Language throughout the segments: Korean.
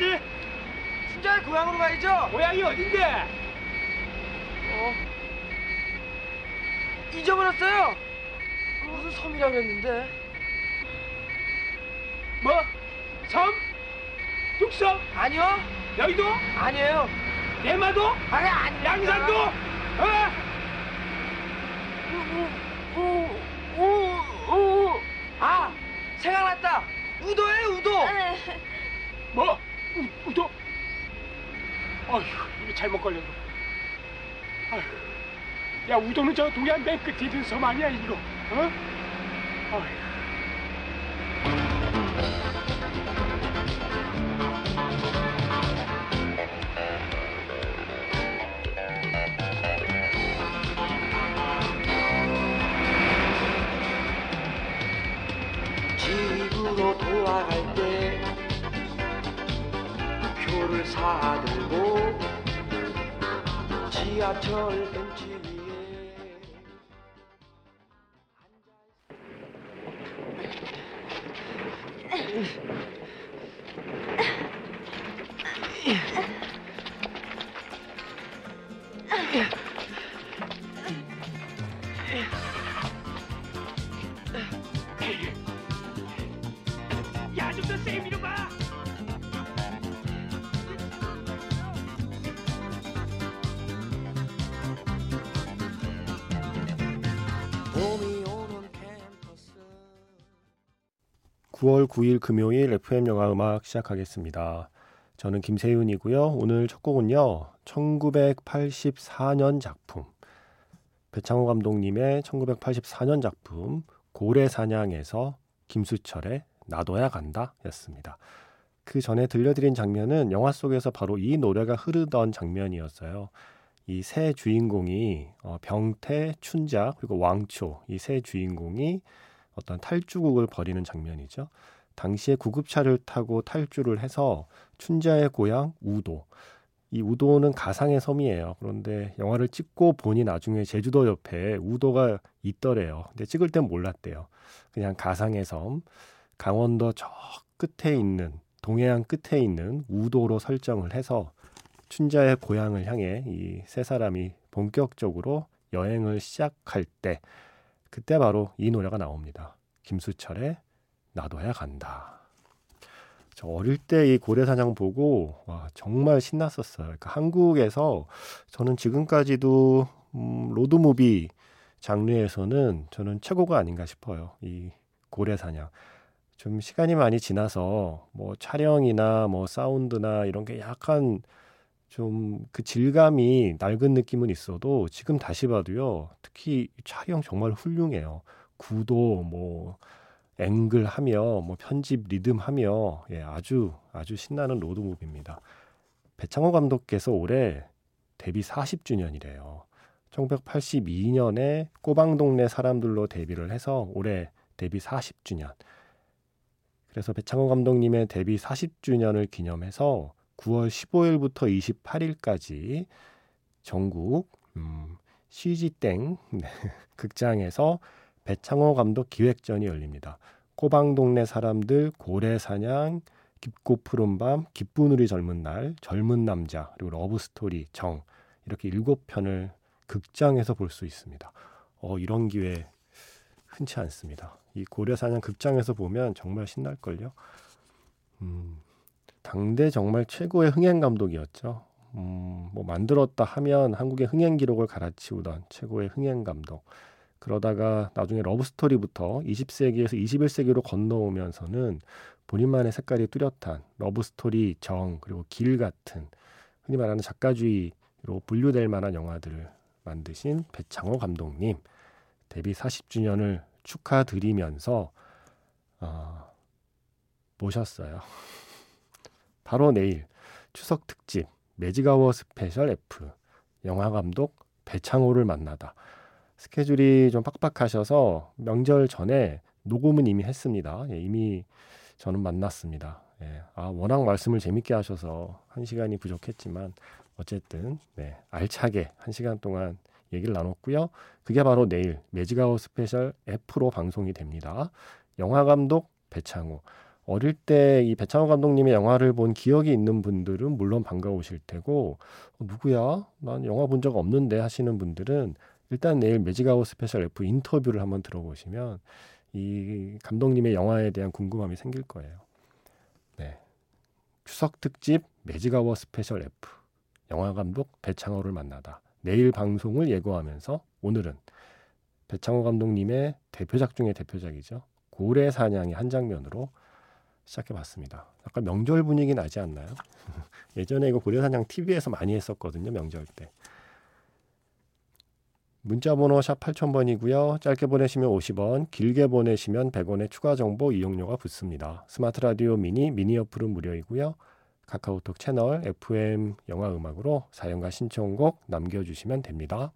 가야지? 춘자의 고향으로 가야죠. 고향이 어딘데? 어. 잊어버렸어요. 무슨 섬이라고 했는데? 뭐? 섬? 뚝섬? 아니요. 여의도? 아니에요. 대마도? 아니 아니. 양산도? 어? 우우우우 아 생각났다. 우도예요 우도. 뭐? 우, 우도? 어휴, 이거 잘못 걸렸어. 아휴. 야, 우도는 저 동해안 맨 끝에 있는 섬 아니야, 이거? 어? 어휴. 지 9월 9일 금요일 FM 영화 음악 시작하겠습니다. 저는 김세윤이고요. 오늘 첫 곡은요. 1984년 작품 배창호 감독님의 1984년 작품 고래 사냥에서 김수철의 나도야 간다 였습니다. 그 전에 들려드린 장면은 영화 속에서 바로 이 노래가 흐르던 장면이었어요. 이 세 주인공이 어, 병태, 춘자 그리고 왕초 이 세 주인공이 어떤 탈주국을 벌이는 장면이죠. 당시에 구급차를 타고 탈주를 해서 춘자의 고향 우도. 이 우도는 가상의 섬이에요. 그런데 영화를 찍고 보니 나중에 제주도 옆에 우도가 있더래요. 근데 찍을 땐 몰랐대요. 그냥 가상의 섬. 강원도 저 끝에 있는 동해안 끝에 있는 우도로 설정을 해서 춘자의 고향을 향해 이 세 사람이 본격적으로 여행을 시작할 때 그때 바로 이 노래가 나옵니다. 김수철의 나도야 간다. 저 어릴 때 이 고래사냥 보고 와 정말 신났었어요. 그러니까 한국에서 저는 지금까지도 음, 로드무비 장르에서는 저는 최고가 아닌가 싶어요. 이 고래사냥. 좀 시간이 많이 지나서 뭐 촬영이나 뭐 사운드나 이런 게 약간 좀 그 질감이 낡은 느낌은 있어도 지금 다시 봐도요. 특히 촬영 정말 훌륭해요. 구도 뭐 앵글 하며 뭐 편집 리듬 하며 예, 아주 아주 신나는 로드 무비입니다. 배창호 감독께서 올해 데뷔 40주년이래요. 1982년에 꼬방동네 사람들로 데뷔를 해서 올해 데뷔 40주년. 그래서 배창호 감독님의 데뷔 40주년을 기념해서 9월 15일부터 28일까지 전국 음, CG땡 네, 극장에서 배창호 감독 기획전이 열립니다. 꼬방동네 사람들, 고래사냥, 깊고 푸른 밤, 기쁜 우리 젊은 날, 젊은 남자, 그리고 러브스토리, 정 이렇게 일곱 편을 극장에서 볼 수 있습니다. 어, 이런 기회 흔치 않습니다. 이 고래사냥 극장에서 보면 정말 신날걸요. 음, 당대 정말 최고의 흥행 감독이었죠. 음, 뭐 만들었다 하면 한국의 흥행 기록을 갈아치우던 최고의 흥행 감독. 그러다가 나중에 러브스토리부터 20세기에서 21세기로 건너오면서는 본인만의 색깔이 뚜렷한 러브스토리, 정, 그리고 길 같은 흔히 말하는 작가주의로 분류될 만한 영화들을 만드신 배창호 감독님 데뷔 40주년을 축하드리면서 어, 모셨어요. 바로 내일 추석 특집 매직아워 스페셜 F 영화 감독 배창호를 만나다. 스케줄이 좀 빡빡하셔서 명절 전에 녹음은 이미 했습니다. 예, 이미 저는 만났습니다. 예, 아, 워낙 말씀을 재밌게 하셔서 한 시간이 부족했지만 어쨌든 네, 알차게 한 시간 동안 얘기를 나눴고요. 그게 바로 내일 매직아워 스페셜 F로 방송이 됩니다. 영화 감독 배창호. 어릴 때 이 배창호 감독님의 영화를 본 기억이 있는 분들은 물론 반가우실 테고 어, 누구야? 난 영화 본 적 없는데 하시는 분들은 일단 내일 매직아워 스페셜 F 인터뷰를 한번 들어보시면 이 감독님의 영화에 대한 궁금함이 생길 거예요. 네. 추석 특집 매직아워 스페셜 F 영화 감독 배창호를 만나다 내일 방송을 예고하면서 오늘은 배창호 감독님의 대표작 중의 대표작이죠. 고래 사냥의 한 장면으로 시작해 봤습니다. 약간 명절 분위기 나지 않나요? 예전에 이거 고래 사냥 TV에서 많이 했었거든요. 명절 때. 문자 번호 샵 8000번이고요. 짧게 보내시면 50원, 길게 보내시면 100원의 추가 정보 이용료가 붙습니다. 스마트 라디오 미니 미니 어플은 무료이고요. 카카오톡 채널 FM 영화 음악으로 사연과 신청곡 남겨주시면 됩니다.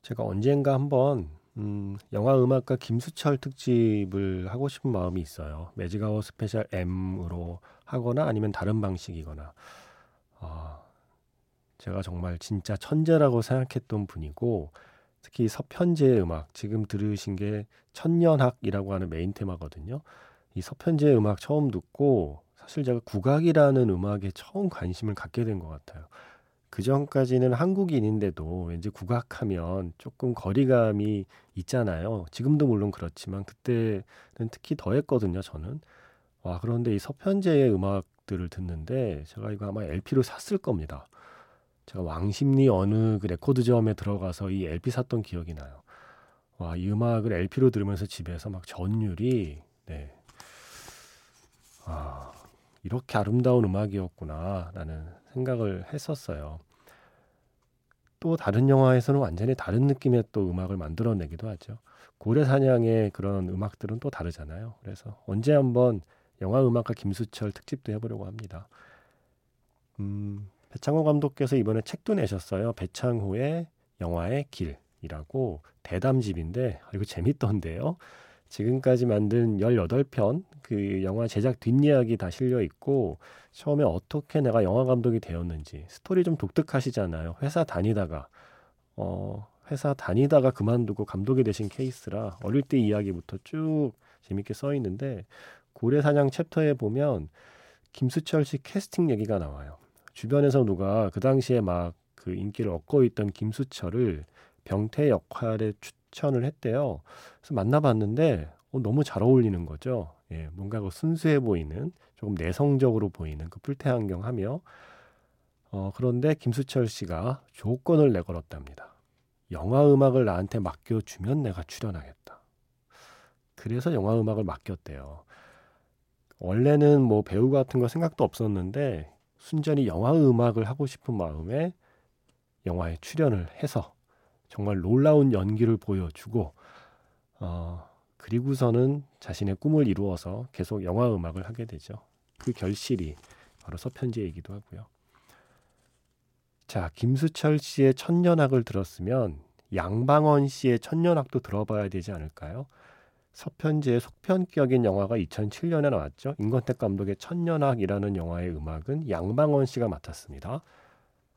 제가 언젠가 한번 음, 영화 음악가 김수철 특집을 하고 싶은 마음이 있어요. 매직아워 스페셜 M으로 하거나 아니면 다른 방식이거나. 아, 제가 정말 진짜 천재라고 생각했던 분이고 특히 서편제의 음악 지금 들으신 게 천년학이라고 하는 메인 테마거든요. 이 서편제의 음악 처음 듣고 사실 제가 국악이라는 음악에 처음 관심을 갖게 된 것 같아요. 그 전까지는 한국인인데도 왠지 국악하면 조금 거리감이 있잖아요. 지금도 물론 그렇지만 그때는 특히 더했거든요. 저는 와 그런데 이 서편제의 음악들을 듣는데 제가 이거 아마 LP로 샀을 겁니다. 제가 왕십리 어느 그 레코드점에 들어가서 이 LP 샀던 기억이 나요. 와, 이 음악을 LP로 들으면서 집에서 막 전율이 네. 아, 이렇게 아름다운 음악이었구나라는 생각을 했었어요. 또 다른 영화에서는 완전히 다른 느낌의 또 음악을 만들어내기도 하죠. 고래 사냥의 그런 음악들은 또 다르잖아요. 그래서 언제 한번 영화 음악가 김수철 특집도 해보려고 합니다. 음, 배창호 감독께서 이번에 책도 내셨어요. 배창호의 영화의 길이라고 대담집인데 아, 이거 재밌던데요. 지금까지 만든 18편 그 영화 제작 뒷이야기 다 실려 있고 처음에 어떻게 내가 영화 감독이 되었는지 스토리 좀 독특하시잖아요. 회사 다니다가 어 회사 다니다가 그만두고 감독이 되신 케이스라 어릴 때 이야기부터 쭉 재밌게 써 있는데 고래사냥 챕터에 보면 김수철 씨 캐스팅 얘기가 나와요. 주변에서 누가 그 당시에 막 그 인기를 얻고 있던 김수철을 병태 역할에 추 천을 했대요. 그래서 만나봤는데 어, 너무 잘 어울리는 거죠. 예, 뭔가 그 순수해 보이는 조금 내성적으로 보이는 그 풀태안경 하며 어, 그런데 김수철 씨가 조건을 내걸었답니다. 영화 음악을 나한테 맡겨주면 내가 출연하겠다. 그래서 영화 음악을 맡겼대요. 원래는 뭐 배우 같은 거 생각도 없었는데 순전히 영화 음악을 하고 싶은 마음에 영화에 출연을 해서 정말 놀라운 연기를 보여주고 어, 그리고서는 자신의 꿈을 이루어서 계속 영화 음악을 하게 되죠. 그 결실이 바로 서편제이기도 하고요. 자, 김수철 씨의 천년악을 들었으면 양방원 씨의 천년악도 들어봐야 되지 않을까요? 서편제의 속편격인 영화가 2007년에 나왔죠. 임권택 감독의 천년악이라는 영화의 음악은 양방원 씨가 맡았습니다.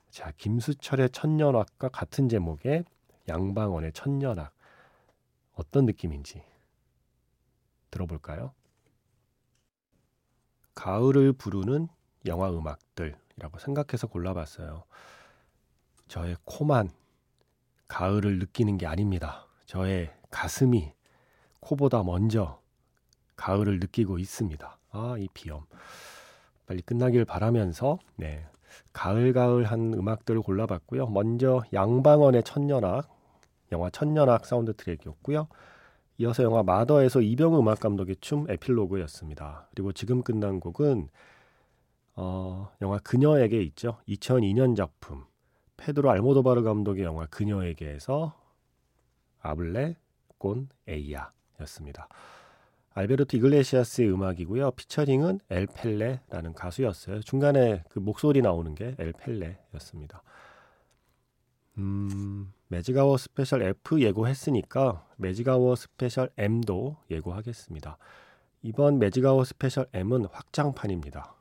자, 김수철의 천년악과 같은 제목의 양방원의 천년악 어떤 느낌인지 들어볼까요? 가을을 부르는 영화 음악들이라고 생각해서 골라봤어요. 저의 코만 가을을 느끼는 게 아닙니다. 저의 가슴이 코보다 먼저 가을을 느끼고 있습니다. 아, 이 비염. 빨리 끝나길 바라면서, 네. 가을가을한 음악들을 골라봤고요. 먼저 양방언의 천년학, 영화 천년학 사운드 트랙이었고요. 이어서 영화 마더에서 이병우 음악 감독의 춤 에필로그였습니다. 그리고 지금 끝난 곡은 어, 영화 그녀에게 있죠. 2002년 작품 페드로 알모도바르 감독의 영화 그녀에게에서 Hable con ella였습니다. 알베르토 이글레시아스의 음악이고요. 피처링은 엘 펠레라는 가수였어요. 중간에 그 목소리 나오는 게 엘 펠레였습니다. 음, 매직아워 스페셜 F 예고했으니까 매직아워 스페셜 M도 예고하겠습니다. 이번 매직아워 스페셜 M은 확장판입니다.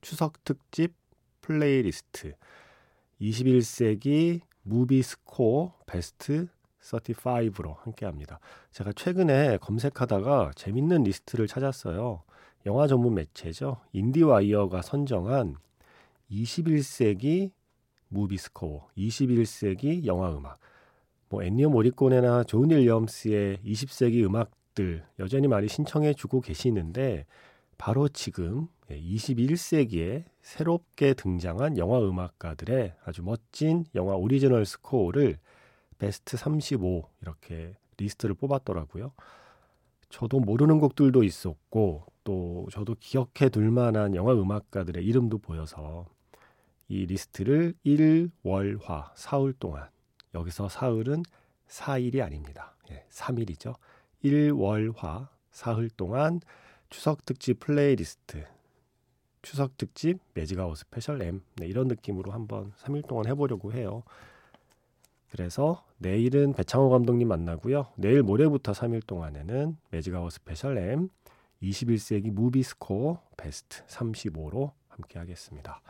추석 특집 플레이리스트 21세기 무비 스코어 베스트 35로 함께 합니다. 제가 최근에 검색하다가 재밌는 리스트를 찾았어요. 영화 전문 매체죠. 인디와이어가 선정한 21세기 무비 스코어, 21세기 영화 음악. 뭐 엔니오 모리코네나 존 윌리엄스의 20세기 음악들 여전히 많이 신청해 주고 계시는데 바로 지금 21세기에 새롭게 등장한 영화 음악가들의 아주 멋진 영화 오리지널 스코어를 베스트 35 이렇게 리스트를 뽑았더라고요. 저도 모르는 곡들도 있었고 또 저도 기억해 둘 만한 영화 음악가들의 이름도 보여서 이 리스트를 1, 월, 화, 사흘 동안 여기서 사흘은 4일이 아닙니다. 예, 3일이죠. 1, 월, 화, 사흘 동안 추석 특집 플레이리스트 추석 특집 매직아웃 스페셜 M 네, 이런 느낌으로 한번 3일 동안 해보려고 해요. 그래서 내일은 배창호 감독님 만나고요. 내일 모레부터 3일 동안에는 매직아웃 스페셜 M 21세기 movie score best 35로 함께 하겠습니다.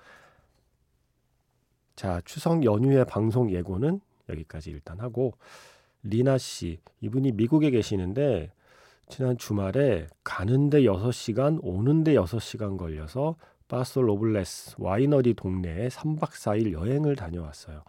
자, 추석 연휴의 방송 예고는 여기까지 일단 하고 리나 씨, 이분이 미국에 계시는데 지난 주말에 가는데 6시간, 오는데 6시간 걸려서 파소 로블레스 와이너리 동네에 3박 4일 여행을 다녀왔어요.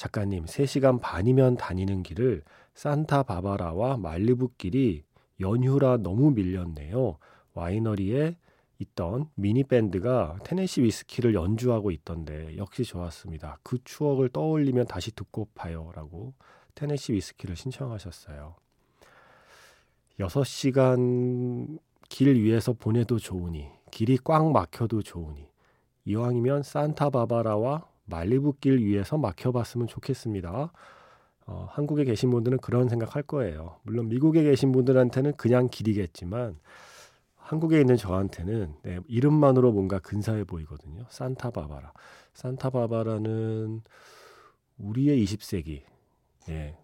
작가님, 3시간 반이면 다니는 길을 산타 바바라와 말리부 길이 연휴라 너무 밀렸네요. winery에 있던 미니 밴드가 Tennessee Whiskey를 연주하고 있던데 역시 좋았습니다. 그 추억을 떠올리면 다시 듣고파요 라고 테네시 위스키를 신청하셨어요. 6시간 길 위에서 보내도 좋으니 길이 꽉 막혀도 좋으니 이왕이면 산타바바라와 말리부 길 위에서 막혀봤으면 좋겠습니다. 어, 한국에 계신 분들은 그런 생각할 거예요. 물론 미국에 계신 분들한테는 그냥 길이겠지만 한국에 있는 저한테는 네, 이름만으로 뭔가 근사해 보이거든요. 산타바바라. 산타바바라는 우리의 20세기. 예.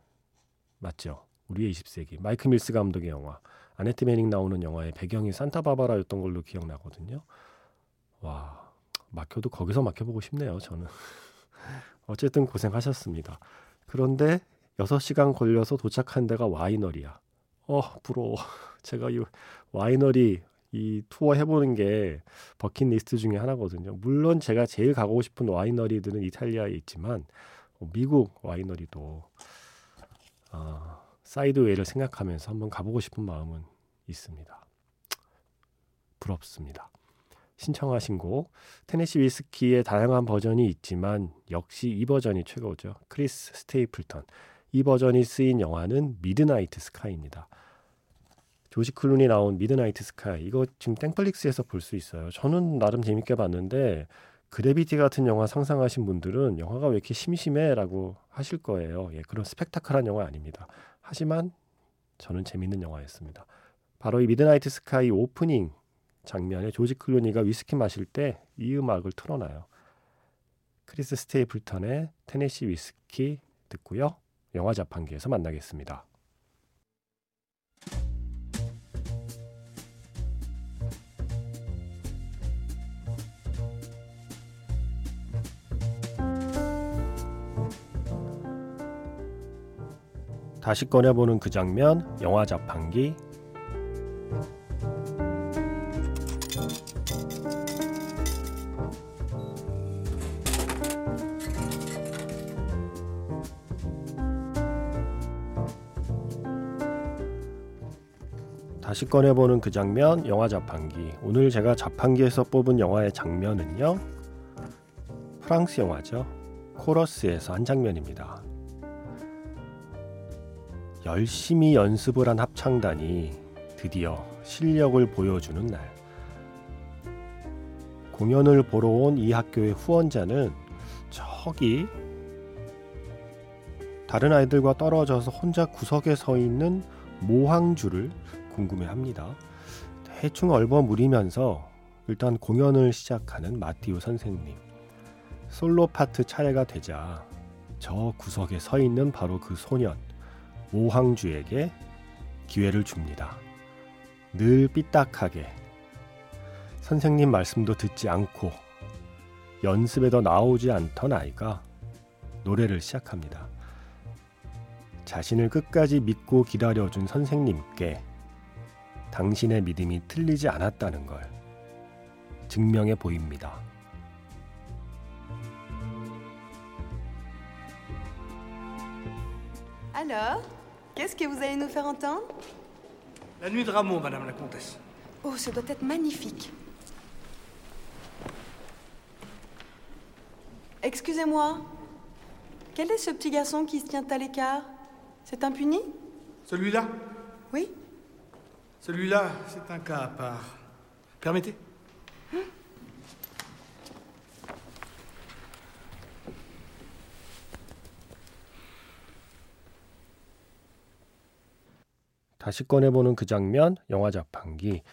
맞죠? 우리의 20세기. 마이크 밀스 감독의 영화. 아네트 매닝 나오는 영화의 배경이 산타바바라였던 걸로 기억나거든요. 와, 막혀도 거기서 막혀보고 싶네요, 저는. 어쨌든 고생하셨습니다. 그런데 6시간 걸려서 도착한 데가 와이너리야. 어, 부러워. 제가 이 와이너리 이 투어 해보는 게 bucket list 중에 하나거든요. 물론 제가 제일 가고 싶은 winery들은 이탈리아에 있지만 어, 미국 winery도 어, 사이드웨이를 생각하면서 한번 가보고 싶은 마음은 있습니다. 부럽습니다. 신청하신 곡 Tennessee Whiskey의 다양한 버전이 있지만 역시 이 버전이 최고죠. 크리스 스테이플턴. 이 버전이 쓰인 영화는 Midnight Sky입니다. 조지 클루니 나온 Midnight Sky 이거 지금 땡플릭스에서 볼 수 있어요. 저는 나름 재밌게 봤는데 Gravity 같은 영화 상상하신 분들은 영화가 왜 이렇게 심심해라고 하실 거예요. 예, 그런 스펙타클한 영화 아닙니다. 하지만 저는 재밌는 영화였습니다. 바로 이 Midnight Sky 오프닝 장면에 조지 클루니가 위스키 마실 때 이 음악을 틀어놔요. 크리스 스테이플턴의 Tennessee Whiskey 듣고요. 영화 자판기에서 만나겠습니다. 다시 꺼내보는 그 장면, 영화 자판기. 다시 꺼내보는 그 장면, 영화 자판기. 오늘 제가 자판기에서 뽑은 영화의 장면은요, 프랑스 영화죠. 코러스에서 한 장면입니다. 열심히 연습을 한 합창단이 드디어 실력을 보여주는 날. 공연을 보러 온 이 학교의 후원자는 저기 다른 아이들과 떨어져서 혼자 구석에 서 있는 모항주를 궁금해 합니다. 대충 얼버무리면서 일단 공연을 시작하는 마티우 선생님. 솔로 파트 차례가 되자 저 구석에 서 있는 바로 그 소년. 모항주에게 기회를 줍니다. 늘 삐딱하게 선생님 말씀도 듣지 않고 연습에도 나오지 않던 아이가 노래를 시작합니다. 자신을 끝까지 믿고 기다려준 선생님께 당신의 믿음이 틀리지 않았다는 걸 증명해 보입니다. Alors, qu'est-ce que vous allez nous faire entendre La nuit de Rameau, Madame la Comtesse. Oh, ce doit être magnifique. Excusez-moi. Quel est ce petit garçon qui se tient à l'écart C'est un puni Celui-là Oui Celui-là, c'est un cas à part. Permettez 다시 꺼내보는 그 장면, 영화 자판기.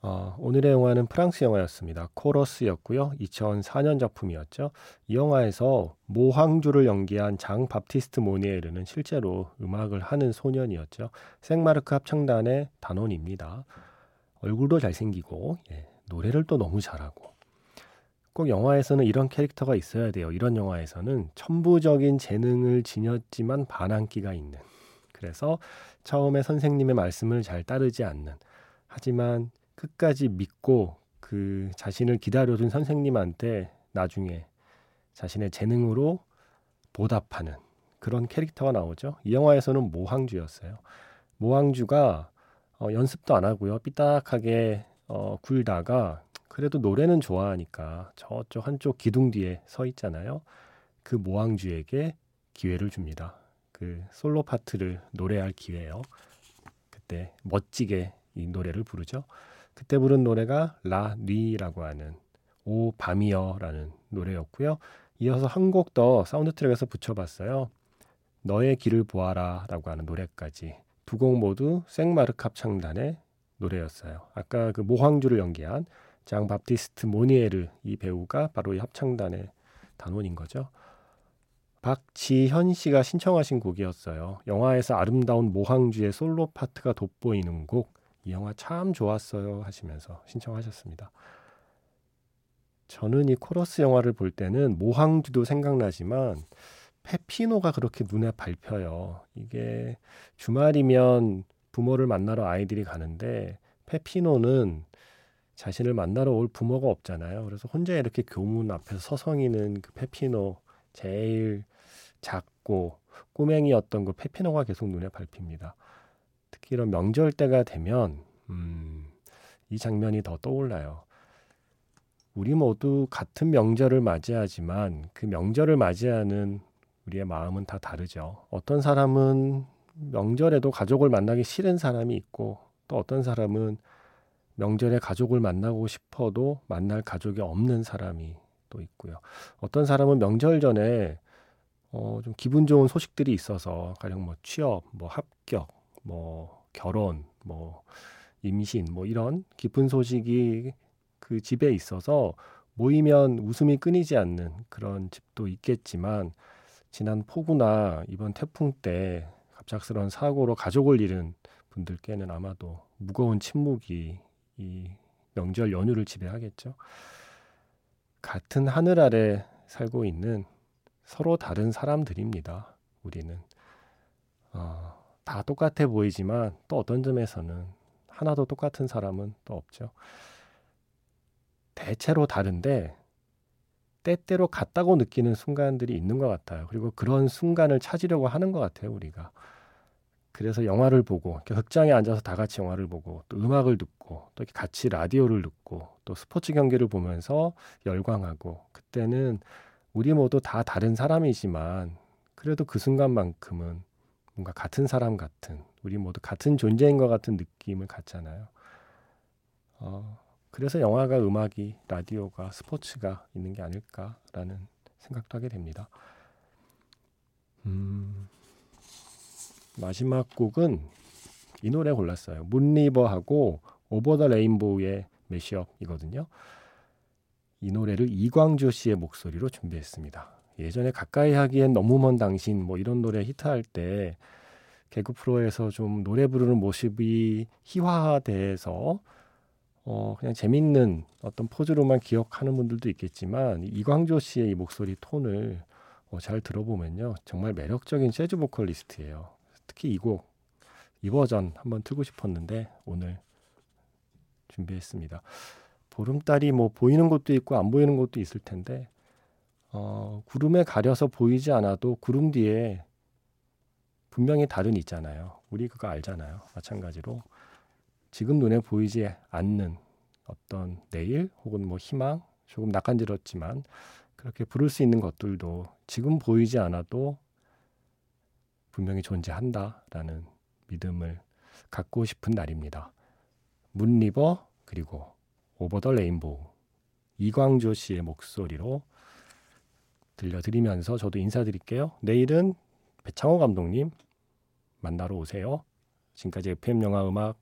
어, 오늘의 영화는 프랑스 영화였습니다. 코러스였고요. 2004년 작품이었죠. 이 영화에서 모황주를 연기한 장 밥티스트 모니에르는 실제로 음악을 하는 소년이었죠. 생마르크 합창단의 단원입니다. 얼굴도 잘생기고 예, 노래를 또 너무 잘하고 꼭 영화에서는 이런 캐릭터가 있어야 돼요. 이런 영화에서는 천부적인 재능을 지녔지만 반항기가 있는 그래서 처음에 선생님의 말씀을 잘 따르지 않는 하지만 끝까지 믿고 그 자신을 기다려준 선생님한테 나중에 자신의 재능으로 보답하는 그런 캐릭터가 나오죠. 이 영화에서는 모항주였어요. 모항주가 어, 연습도 안 하고요. 삐딱하게 어, 굴다가 그래도 노래는 좋아하니까 저쪽 한쪽 기둥 뒤에 서 있잖아요. 그 모앙주에게 기회를 줍니다. 그 솔로 파트를 노래할 기회예요. 그때 멋지게 이 노래를 부르죠. 그때 부른 노래가 La Nuit라고 하는 오 밤이여라는 노래였고요. 이어서 한 곡 더 사운드 트랙에서 붙여봤어요. 너의 길을 보아라라고 하는 노래까지 두 곡 모두 생마르크 합창단의 노래였어요. 아까 그 모앙주를 연기한 장 밥티스트 모니에르 이 배우가 바로 이 합창단의 단원인 거죠. 박지현 씨가 신청하신 곡이었어요. 영화에서 아름다운 모항주의 솔로 파트가 돋보이는 곡. 이 영화 참 좋았어요 하시면서 신청하셨습니다. 저는 이 코러스 영화를 볼 때는 모항주도 생각나지만 페피노가 그렇게 눈에 밟혀요. 이게 주말이면 부모를 만나러 아이들이 가는데 페피노는 자신을 만나러 올 부모가 없잖아요. 그래서 혼자 이렇게 교문 앞에서 서성이는 그 페피노 제일 작고 꼬맹이였던 그 페피노가 계속 눈에 밟힙니다. 특히 이런 명절 때가 되면 음, 이 장면이 더 떠올라요. 우리 모두 같은 명절을 맞이하지만 그 명절을 맞이하는 우리의 마음은 다 다르죠. 어떤 사람은 명절에도 가족을 만나기 싫은 사람이 있고 또 어떤 사람은 명절에 가족을 만나고 싶어도 만날 가족이 없는 사람이 또 있고요. 어떤 사람은 명절 전에 어, 좀 기분 좋은 소식들이 있어서 가령 뭐 취업, 뭐 합격, 뭐 결혼, 뭐 임신, 뭐 이런 기쁜 소식이 그 집에 있어서 모이면 웃음이 끊이지 않는 그런 집도 있겠지만 지난 폭우나 이번 태풍 때 갑작스러운 사고로 가족을 잃은 분들께는 아마도 무거운 침묵이 이 명절 연휴를 지배하겠죠. 같은 하늘 아래 살고 있는 서로 다른 사람들입니다. 우리는 어, 다 똑같아 보이지만 또 어떤 점에서는 하나도 똑같은 사람은 또 없죠. 대체로 다른데 때때로 같다고 느끼는 순간들이 있는 것 같아요. 그리고 그런 순간을 찾으려고 하는 것 같아요, 우리가. 그래서 영화를 보고 극장에 앉아서 다 같이 영화를 보고 또 음악을 듣고 또 같이 라디오를 듣고 또 스포츠 경기를 보면서 열광하고 그때는 우리 모두 다 다른 사람이지만 그래도 그 순간만큼은 뭔가 같은 사람 같은 우리 모두 같은 존재인 것 같은 느낌을 갖잖아요. 어, 그래서 영화가 음악이 라디오가 스포츠가 있는 게 아닐까라는 생각도 하게 됩니다. 음, 마지막 곡은 이 노래 골랐어요. 문리버하고 오버 더 레인보우의 매시업이거든요. 이 노래를 이광조 씨의 목소리로 준비했습니다. 예전에 가까이 하기엔 너무 먼 당신 뭐 이런 노래 히트할 때 개그 프로에서 좀 노래 부르는 모습이 희화돼서 어 그냥 재밌는 어떤 포즈로만 기억하는 분들도 있겠지만 이광조 씨의 이 목소리 톤을 어, 잘 들어보면요 정말 매력적인 재즈 보컬리스트예요. 특히 이 곡, 이 버전 한번 틀고 싶었는데 오늘 준비했습니다. 보름달이 뭐 보이는 곳도 있고 안 보이는 곳도 있을 텐데 어, 구름에 가려서 보이지 않아도 구름 뒤에 분명히 달은 있잖아요. 우리 그거 알잖아요. 마찬가지로 지금 눈에 보이지 않는 어떤 내일 혹은 뭐 희망 조금 낯간지럽지만 그렇게 부를 수 있는 것들도 지금 보이지 않아도 분명히 존재한다라는 믿음을 갖고 싶은 날입니다. 문리버 그리고 오버 더 레인보우 이광조 씨의 목소리로 들려드리면서 저도 인사드릴게요. 내일은 배창호 감독님 만나러 오세요. 지금까지 FM 영화 음악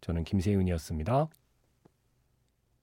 저는 김세윤이었습니다.